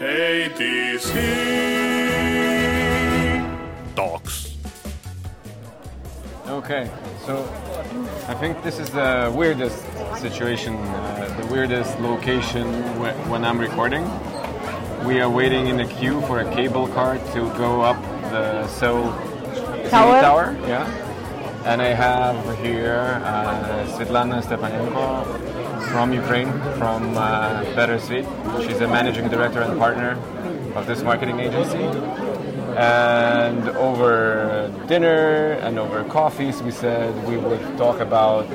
ATC Talks. Okay, so I think this is the weirdest situation, uh, the weirdest location wh- when I'm recording. We are waiting in a queue for a cable car to go up the Seoul Tower? Tower. Yeah. And I have here uh, Svetlana Stepanenko from Ukraine, from uh, Better Sweet. She's a managing director and partner of this marketing agency. And over dinner and over coffees, we said we would talk about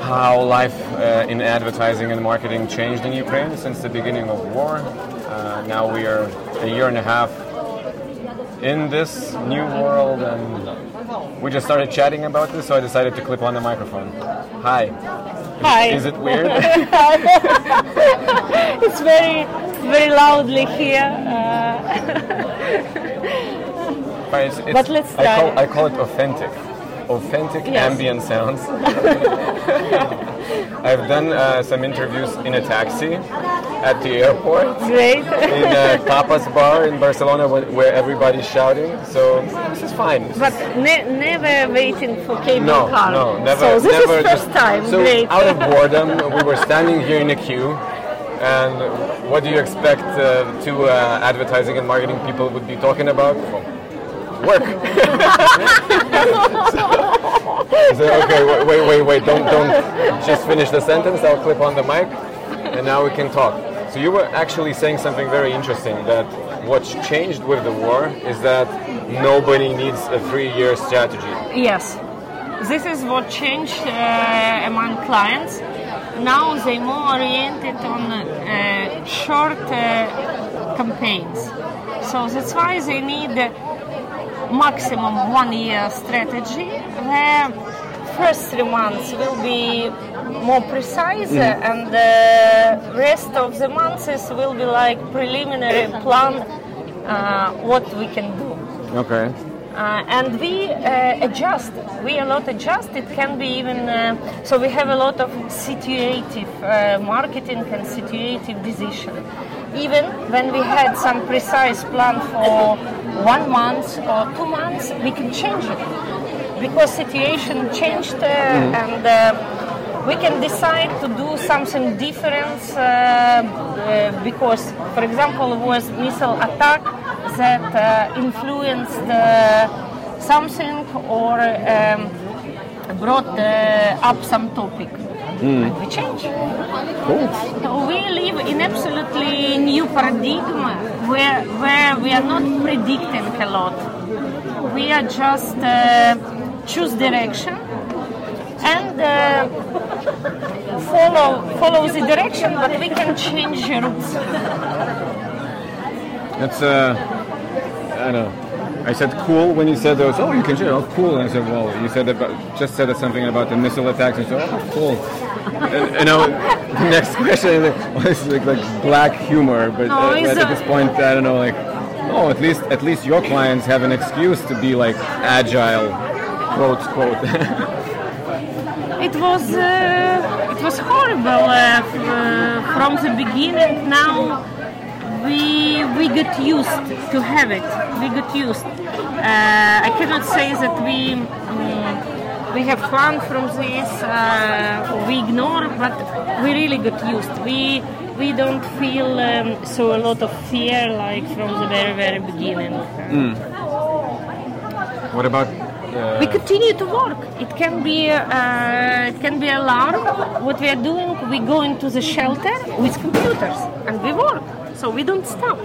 how life uh, in advertising and marketing changed in Ukraine since the beginning of war. Uh, now we are a year and a half in this new world, and we just started chatting about this, so I decided to clip on the microphone. Hi. Hi. Is it weird? it's very, very loudly here. Uh, But, it's, it's, But let's I call. I call it authentic. Authentic Yes. ambient sounds. I've done uh, some interviews in a taxi at the airport. great. in a tapas bar in Barcelona where, everybody's shouting. So this is fine. but ne- never waiting for cable no, car. no, never, So this never. is first just- time. So great. out of boredom, we were standing here in a queue. And what do you expect uh, two uh, advertising and marketing people would be talking about? Work. so, okay, wait, wait, wait, wait. Don't, don't just finish the sentence. I'll clip on the mic, and now we can talk. So you were actually saying something very interesting. That what's changed with the war is that nobody needs a three-year strategy. Yes, this is what changed uh, among clients. Now they're more oriented on uh, short uh, campaigns. So that's why they need maximum one year strategy where first three months will be more precise and the rest of the months will be like preliminary plan uh, what we can do. Okay. Uh, and we uh, adjust. We are not adjust. It can be even uh, so. We have a lot of situative uh, marketing and situative decision. Even when we had some precise plan for one month or two months, we can change it because situation changed uh, and. Uh, we can decide to do something different uh, uh, because, for example, it was missile attack that uh, influenced uh, something or um, brought uh, up some topic. And we change. So we live in absolutely new paradigm where where we are not predicting a lot. We are just uh, choose direction and uh, follow follow the direction, but we can change routes. That's uh, I don't know. I said cool when you said those. Oh, you can share. Oh, cool. And I said, well, you said about just said something about the missile attacks. And said, oh, cool. and, and now the next question was like, like black humor, but No, uh, at this point, I don't know. Like, oh, at least at least your clients have an excuse to be like agile, quote quote. It was uh, it was horrible uh, uh, from the beginning. Now we we get used to have it. We get used. Uh, I cannot say that we mm, we have fun from this. Uh, we ignore, but we really get used. We we don't feel um, so a lot of fear like from the very very beginning. what about? Uh, We continue to work. It can be uh, it can be alarm. What we are doing, we go into the shelter with computers and we work. So we don't stop.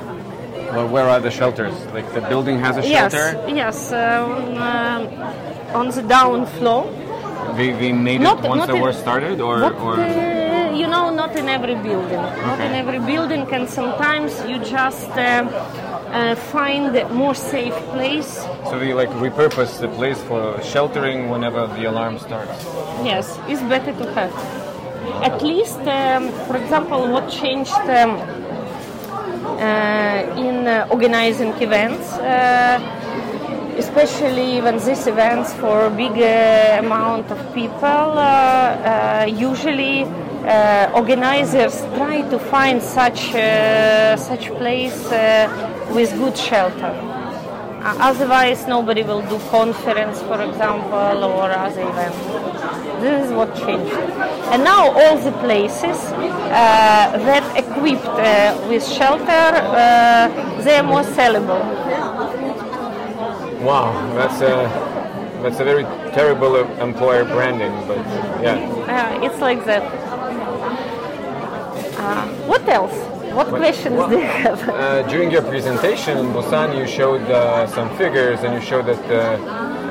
well, where are the shelters? Like the building has a shelter. Yes, yes. Uh, on, um, on the down floor. They, they made Not- it once the war started, or But or uh, you know, not in every building. Not in every building, and sometimes you just uh, uh, find a more safe place. so they like repurpose the place for sheltering whenever the alarm starts. Yes, it's better to have. At least, um, for example, what changed um, uh, in uh, organizing events, uh, especially when these events for a big uh, amount of people, uh, usually organizers try to find such uh, such place uh, with good shelter. Uh, otherwise, nobody will do conference, for example, or other event. This is what changed. And now all the places uh, that equipped uh, with shelter, uh, they are more sellable. Wow, that's a that's a very terrible employer branding, but yeah. Uh, it's like that. Uh, what else? What, questions do you have? Uh, during your presentation in Busan, you showed uh, some figures and you showed that the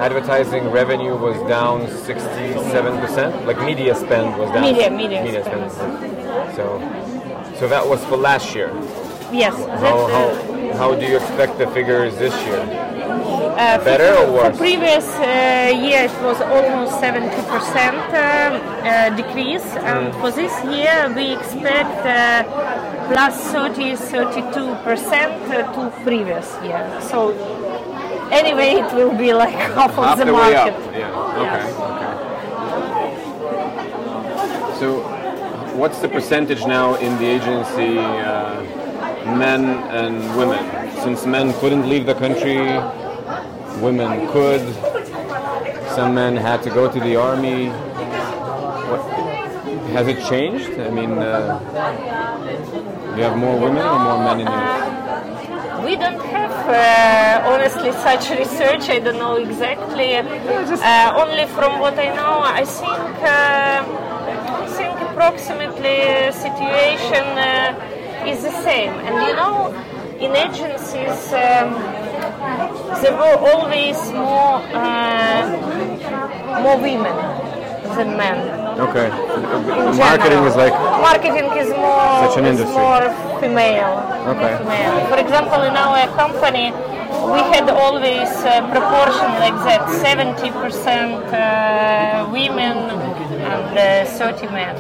advertising revenue was down 67%, like media spend was down. Media, media media spend. spend. So, so that was for last year. Yes. How, uh, how, how do you expect the figures this year? Uh, for- Better or for previous uh, year, it was almost 70% um, uh, decrease, and Mm. for this year, we expect uh, plus 30 32% to previous year. So, anyway, it will be like half of Half the, the way up. market. Yeah. Okay. Okay. So, what's the percentage now in the agency, uh, men and women? Since men couldn't leave the country, women could. Some men had to go to the army. What, has it changed? I mean, uh, you have more women or more men in the We don't have, uh, honestly, such research. I don't know exactly. Uh, only from what I know, I think, uh, I think approximately situation uh, is the same. And you know, in agencies, um, there were always more uh, more women than men. Okay. in Marketing general. is like marketing is more Such an industry. more female. Okay. female. For example, in our company, we had always a proportion like that: seventy percent uh, women and uh, thirty men.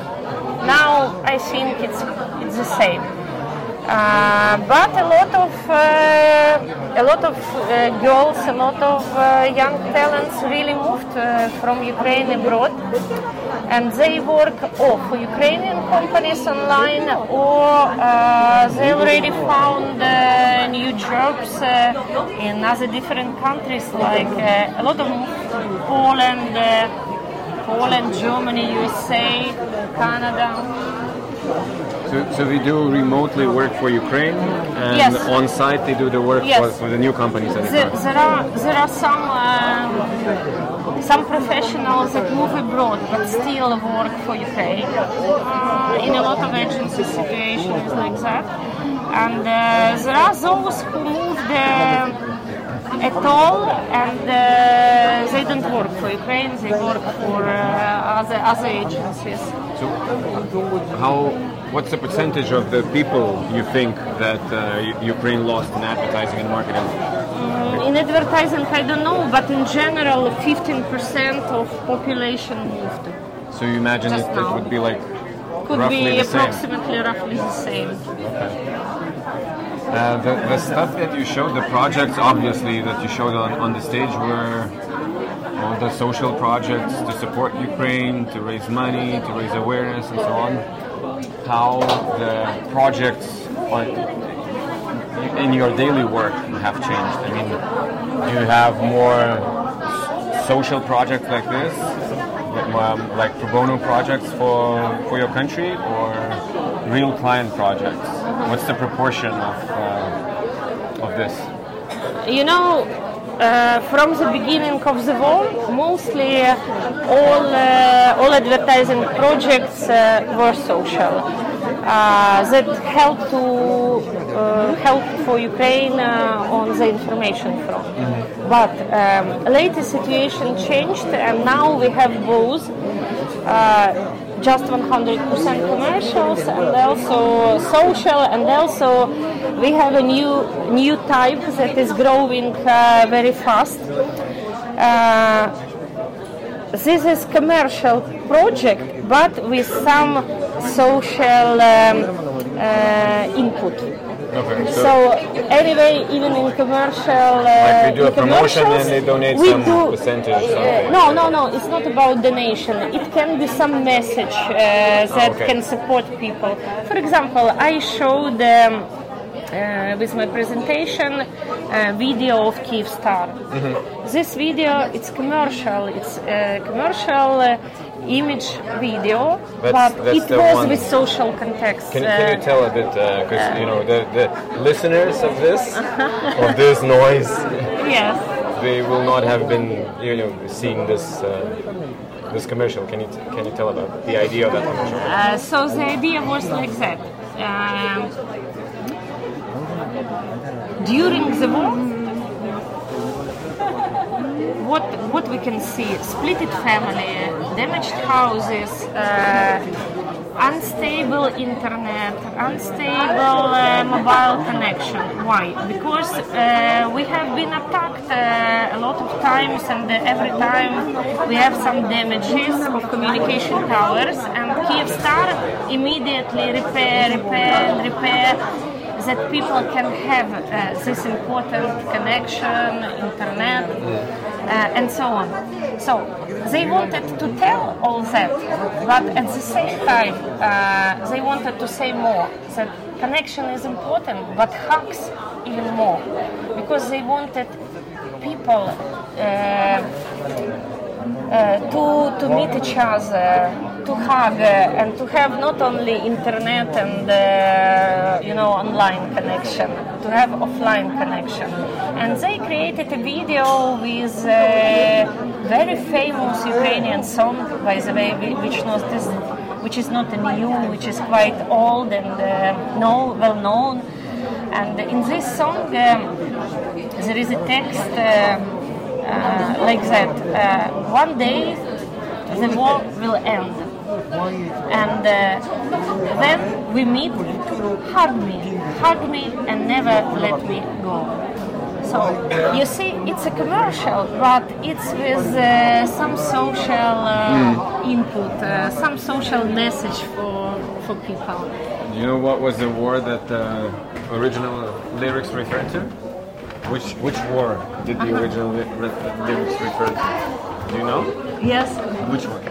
Now I think it's it's the same. Uh, but a lot of uh, a lot of uh, girls, a lot of uh, young talents really moved uh, from Ukraine abroad, and they work or for Ukrainian companies online, or uh, they already found new jobs in other different countries, like a lot of Poland, Poland, Germany, USA, Canada. So, so they do remotely work for Ukraine, and Yes. on site they do the work Yes. for, for the new companies that There, there are there are some um, some professionals that move abroad but still work for Ukraine. Uh, in a lot of agency situations like that, and uh, there are those who move uh, at all and uh, they don't work for Ukraine. They work for uh, other other agencies. So, how? What's the percentage of the people you think that uh, Ukraine lost in advertising and marketing? Mm, In advertising, I don't know, but in general, 15% of population moved. So you imagine it, it would be like Could roughly be the same. approximately roughly the same. Uh, the, the stuff that you showed, the projects obviously that you showed on, on the stage were all the social projects to support Ukraine, to raise money, to raise awareness, and so on. How the projects in your daily work have changed? I mean, do you have more social projects like this, like, like pro bono projects for, for your country, or real client projects? What's the proportion of, uh, of this? You know, uh, from the beginning of the war, mostly all uh, all advertising projects uh, were social. Uh, that helped to uh, help for Ukraine on the information front. But um, later situation changed, and now we have both. Just 100% commercials and also social and also we have a new new type that is growing uh, very fast uh, this is commercial project but with some social um, uh, input. Okay. So anyway, even in commercial, uh, Like we do in a promotion and they donate we some do- percentage, uh, no, no, no. It's not about donation. It can be some message uh, that okay. can support people. For example, I showed. Um, uh, with my presentation, uh, video of Kyivstar. Mm-hmm. This video, it's commercial. It's a commercial uh, image video, That's- but that's it was one- with social context. Can, uh, can you tell a bit, because you know the, the listeners of this, of this noise, yes. they will not have been you know seeing this uh, this commercial. Can you t- can you tell about the idea of that commercial? Uh, so the idea was like that. Um, during the war, what what we can see: splitted family, damaged houses, uh, unstable internet, unstable uh, mobile connection. Why? Because uh, we have been attacked uh, a lot of times, and every time we have some damages of communication towers, and Kyivstar immediately repair, repair, repair that people can have uh, this important connection, internet, uh, and so on. So they wanted to tell all that, but at the same time, uh, they wanted to say more that connection is important, but hugs even more, because they wanted people. Uh, uh, to, to meet each other, to hug, uh, and to have not only internet and uh, you know online connection, to have offline connection. And they created a video with a very famous Ukrainian song, by the way, which this, which is not new, which is quite old and uh, know, well known. And in this song, um, there is a text. Uh, uh, like that. Uh, one day the war will end, and uh, then we meet. Hug me, hug me, and never let me go. So you see, it's a commercial, but it's with uh, some social uh, input, uh, some social message for for people. Do you know what was the war that the original lyrics referred to? Which which war did the original li- ri- lyrics refer to? Do you know? Yes. Which one?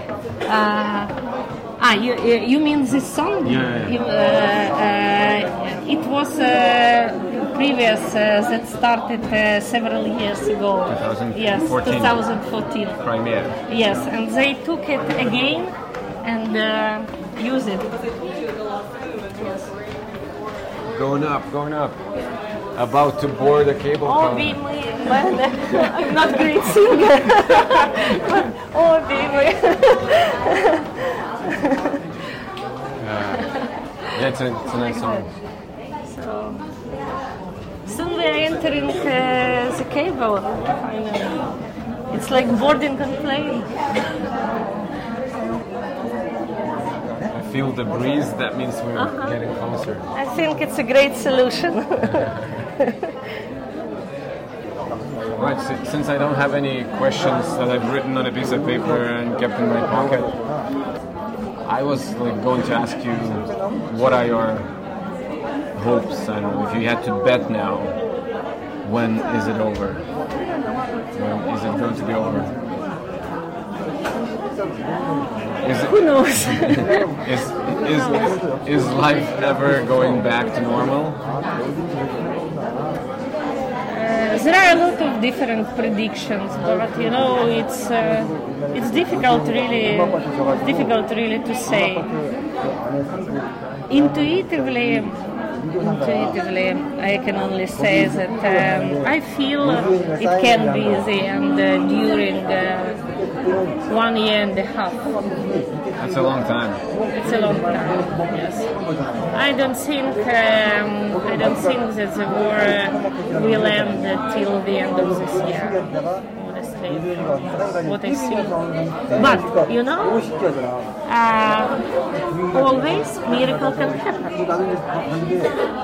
Uh, ah, you, you mean this song? Yeah. You, uh, uh, it was uh, previous uh, that started uh, several years ago. 2014. Yes, 2014. Crimea. Yes, and they took it again and uh, use it. Going up, going up. About to board a cable Oh, car. but I'm not great singer. But oh, be me. Yeah, it's a, it's a nice song. So soon we are entering uh, the cable. Finally, it's like boarding on plane. I feel the breeze. That means we're Uh-huh. getting closer. I think it's a great solution. Right. si- Since I don't have any questions that I've written on a piece of paper and kept in my pocket, I was like going to ask you, what are your hopes? I don't know if you had to bet now. When is it over? When is it going to be over? Is Who knows? is, is, is life ever going back to normal? There are a lot of different predictions, but you know it's uh, it's difficult really it's difficult really to say. Intuitively, intuitively, I can only say that um, I feel it can be the uh, during uh, one year and a half. That's a long time. It's a long time. Yes. I don't think um, I don't think that the war will end till the end of this year. What I see. But you know, uh, always miracle can happen.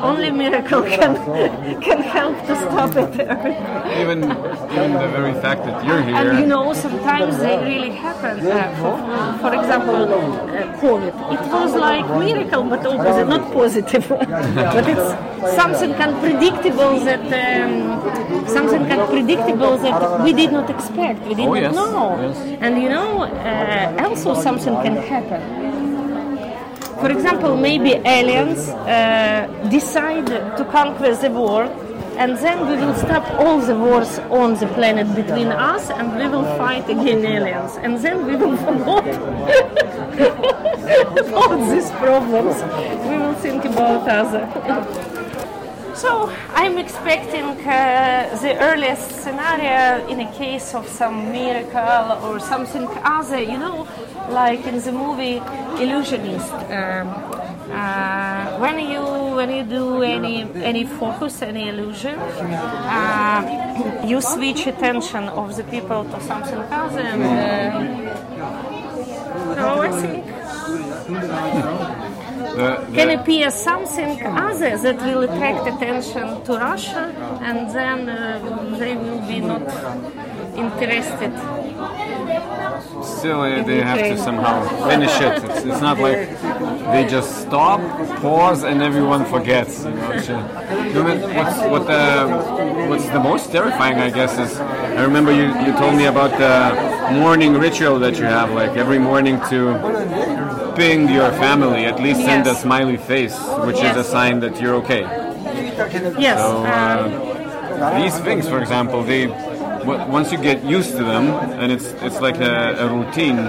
Only miracle can can help to stop it. Even even the very fact that you're here. And you know, sometimes they really happen. Uh, for, for example, uh, COVID. It was like miracle, but opposite, not positive. but it's something unpredictable that um, something unpredictable that we did not expect. We did Oh, not yes, know. yes. And you know, uh, also something can happen. For example, maybe aliens uh, decide to conquer the world, and then we will stop all the wars on the planet between us, and we will fight against aliens, and then we will forget about these problems. We will think about other. So I'm expecting uh, the earliest scenario in a case of some miracle or something other, you know, like in the movie Illusionist. Um, uh, when you when you do any any focus, any illusion, uh, you switch attention of the people to something else. and uh, no, I think The- can appear something other that will attract attention to Russia, and then uh, they will be not interested. still uh, they have to somehow finish it. It's, it's not like they just stop, pause, and everyone forgets. You know, it's, uh, you know, what's what the what's the most terrifying, I guess, is I remember you, you told me about the morning ritual that you have, like every morning to ping your family, at least send a smiley face, which is a sign that you're okay. Yes. So um, uh, these things, for example, they once you get used to them, and it's it's like a, a routine,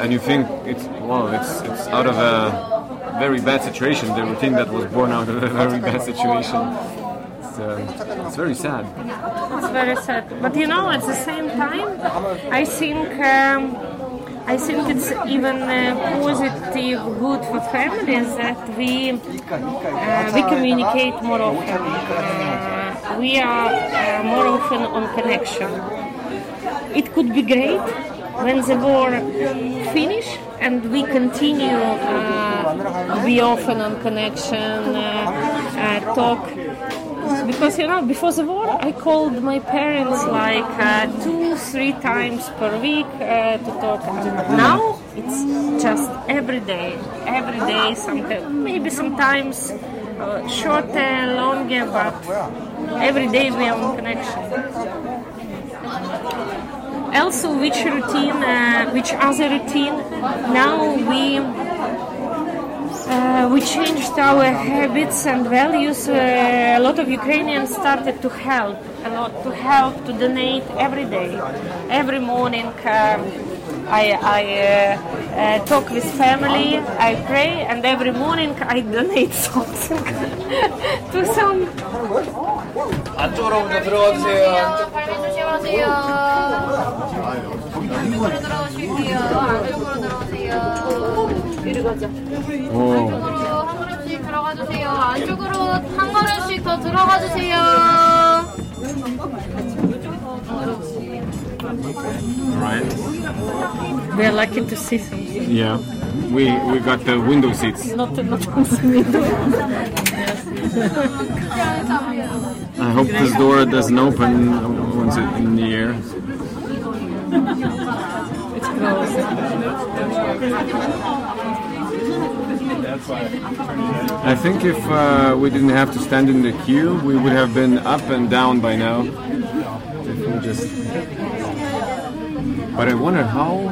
and you think it's well, it's it's out of a very bad situation. The routine that was born out of a very bad situation. It's, uh, it's very sad. It's very sad. But you know, at the same time, I think um, I think it's even uh, positive, good for families that we uh, we communicate more often. Uh, we are uh, more often on connection. It could be great when the war finish and we continue uh, be often on connection, uh, uh, talk because you know before the war i called my parents like uh, two three times per week uh, to talk. Now it's just every day every day sometimes maybe sometimes uh, shorter longer but every day we are on connection. Also which routine uh, which other routine? Now we we changed our habits and values, uh, a lot of Ukrainians started to help, a lot to help, to donate every day, every morning. Um, I, I uh, uh, talk with family, I pray, and every morning I donate something to some. Артуром 들어가 주세요. 발밑 조심하세요. 안쪽으로 들어오실게요. 안쪽으로 들어오세요. Whoa. 안쪽으로 한 걸음씩 들어가 주세요. 안쪽으로 한 걸음씩 더 들어가 주세요. Right. We are lucky to see something. Yeah. We we got the window seats. Not, not on the middle. I hope this door doesn't open once it's in the air. It's closed. I think if uh, we didn't have to stand in the queue, we would have been up and down by now. Just. But I wonder how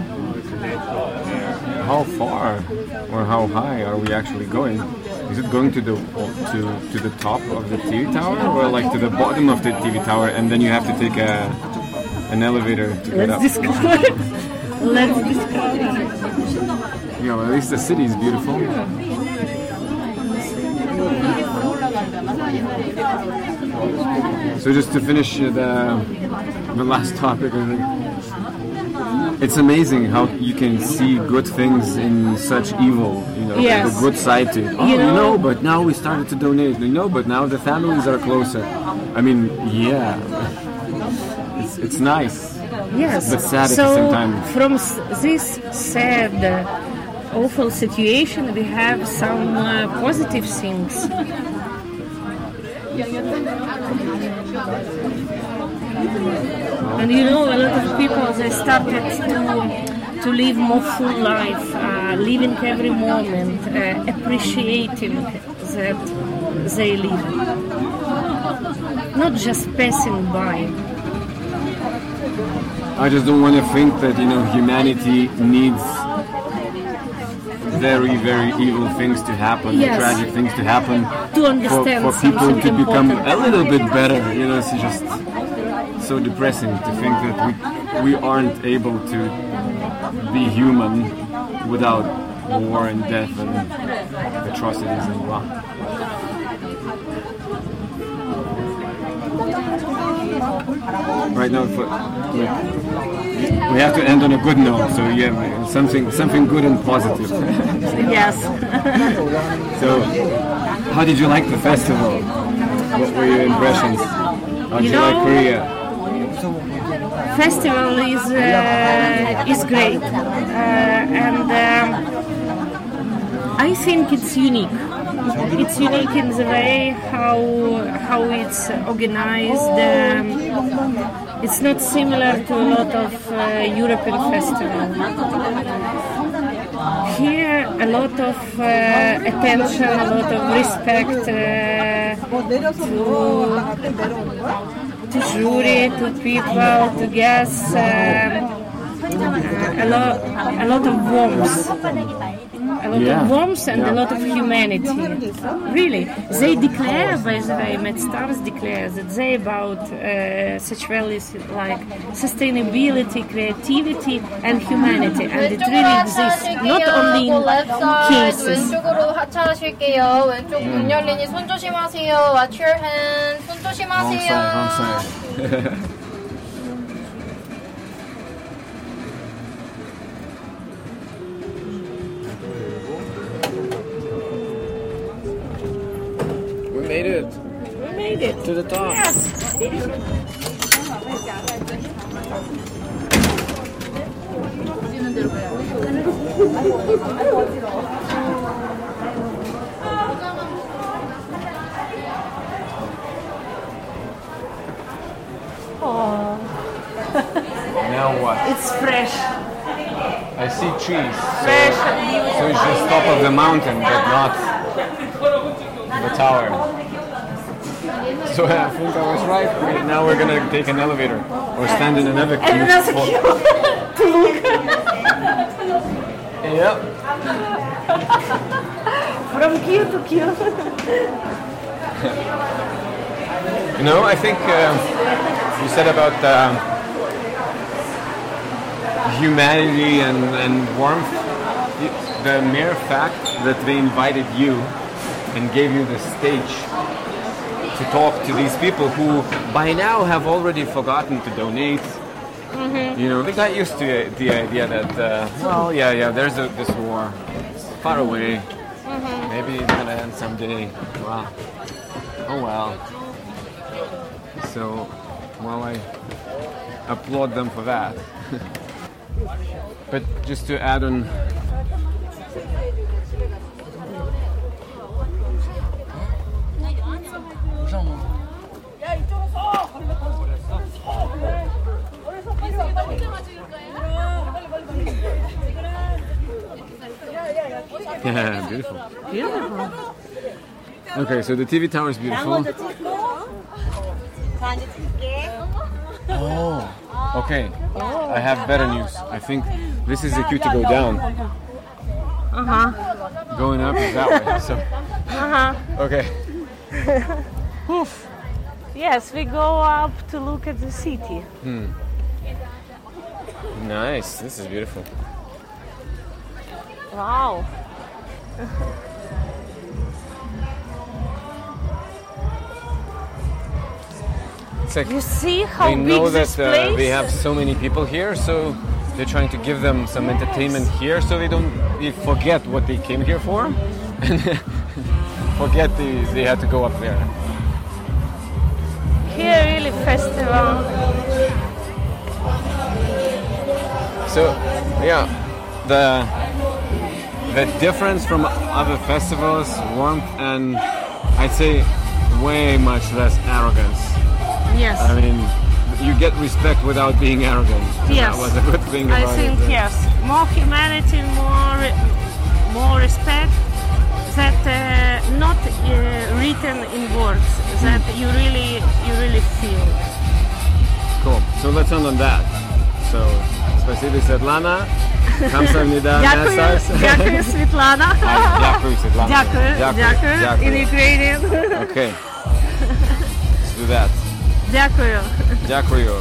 how far or how high are we actually going? Is it going to the to to the top of the TV tower or like to the bottom of the TV tower, and then you have to take a an elevator to get Let's up? Let's discover. Yeah, well, at least the city is beautiful. So just to finish uh, the the last topic, I think it's amazing how you can see good things in such evil. You know, Yes. the good side to it. Oh, you know- know, but now we started to donate. You know, but now the families are closer. I mean, yeah. It's it's nice. Yes. But sad so from s- this sad, awful situation, we have some uh, positive things. And you know, a lot of people they started to to live more full life, uh, living every moment, uh, appreciating that they live, not just passing by. I just don't want to think that you know humanity needs very very evil things to happen, Yes. tragic things to happen To for, understand for people to become important. a little bit better. You know, it's just so depressing to think that we we aren't able to be human without war and death and atrocities and blah. Right now, for, we have to end on a good note. So yeah, something something good and positive. Yes. So, how did you like the festival? What were your impressions? How did You like know- Korea? festival is uh, is great, uh, and um, I think it's unique. It's unique in the way how how it's organized. Um, it's not similar to a lot of uh, European festivals. Here, a lot of uh, attention, a lot of respect uh, to to jury, to people, to guests, um, a lot, a lot of warmth, a lot yeah. of warmth and yeah. a lot of humanity. Really, they declare, by the way, MAD STARS declares that they about uh, such values like sustainability, creativity, and humanity, and it really exists not only in cases. 왼쪽으로 Watch your hand. to the top. Yes. Oh, Now what? it's fresh, I see trees. fresh beautiful. So it's just top of the mountain, but not the tower. So I think I was right. Now we're gonna take an elevator or stand in another queue. And another for- queue to look Yep. from queue to queue. You know, I think um you said about um, humanity and, and warmth. The mere fact that they invited you and gave you the stage to talk to these people who by now have already forgotten to donate. You know, they got used to the idea that, uh, well, yeah, yeah, there's a, this war. Far away. Maybe it's gonna end someday. Wow. Oh well. So, well, I applaud them for that. but just to add on. Yeah, beautiful. Beautiful. Okay, so the TV tower is beautiful. Oh, okay. I have better news. I think this is the queue to go down. Uh huh. Going up is that way. So, Uh huh. okay. Yes, we go up to look at the city. Nice. This is beautiful. Wow. Like You see how they big know this that uh, they have so many people here, so they're trying to give them some entertainment here, so they don't they forget what they came here for, and forget they, they had to go up there. Here, really festival. So, yeah, the the difference from other festivals, warmth and I'd say way much less arrogance. Yes. I mean, you get respect without being arrogant. Yes. That was a good thing I think it. yes, more humanity, more more respect. That uh, not uh, written in words. That you really you really feel. Cool. So let's end on that. So, спасибо, Svetlana. Kamsahamnida, Дякую, Nestas. дякую, Світлана. Дякую, Svetlana. Дякую, дякую. Дякую. In Ukrainian. Okay. Let's do that. Дякую. Дякую.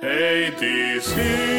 Hey, DC.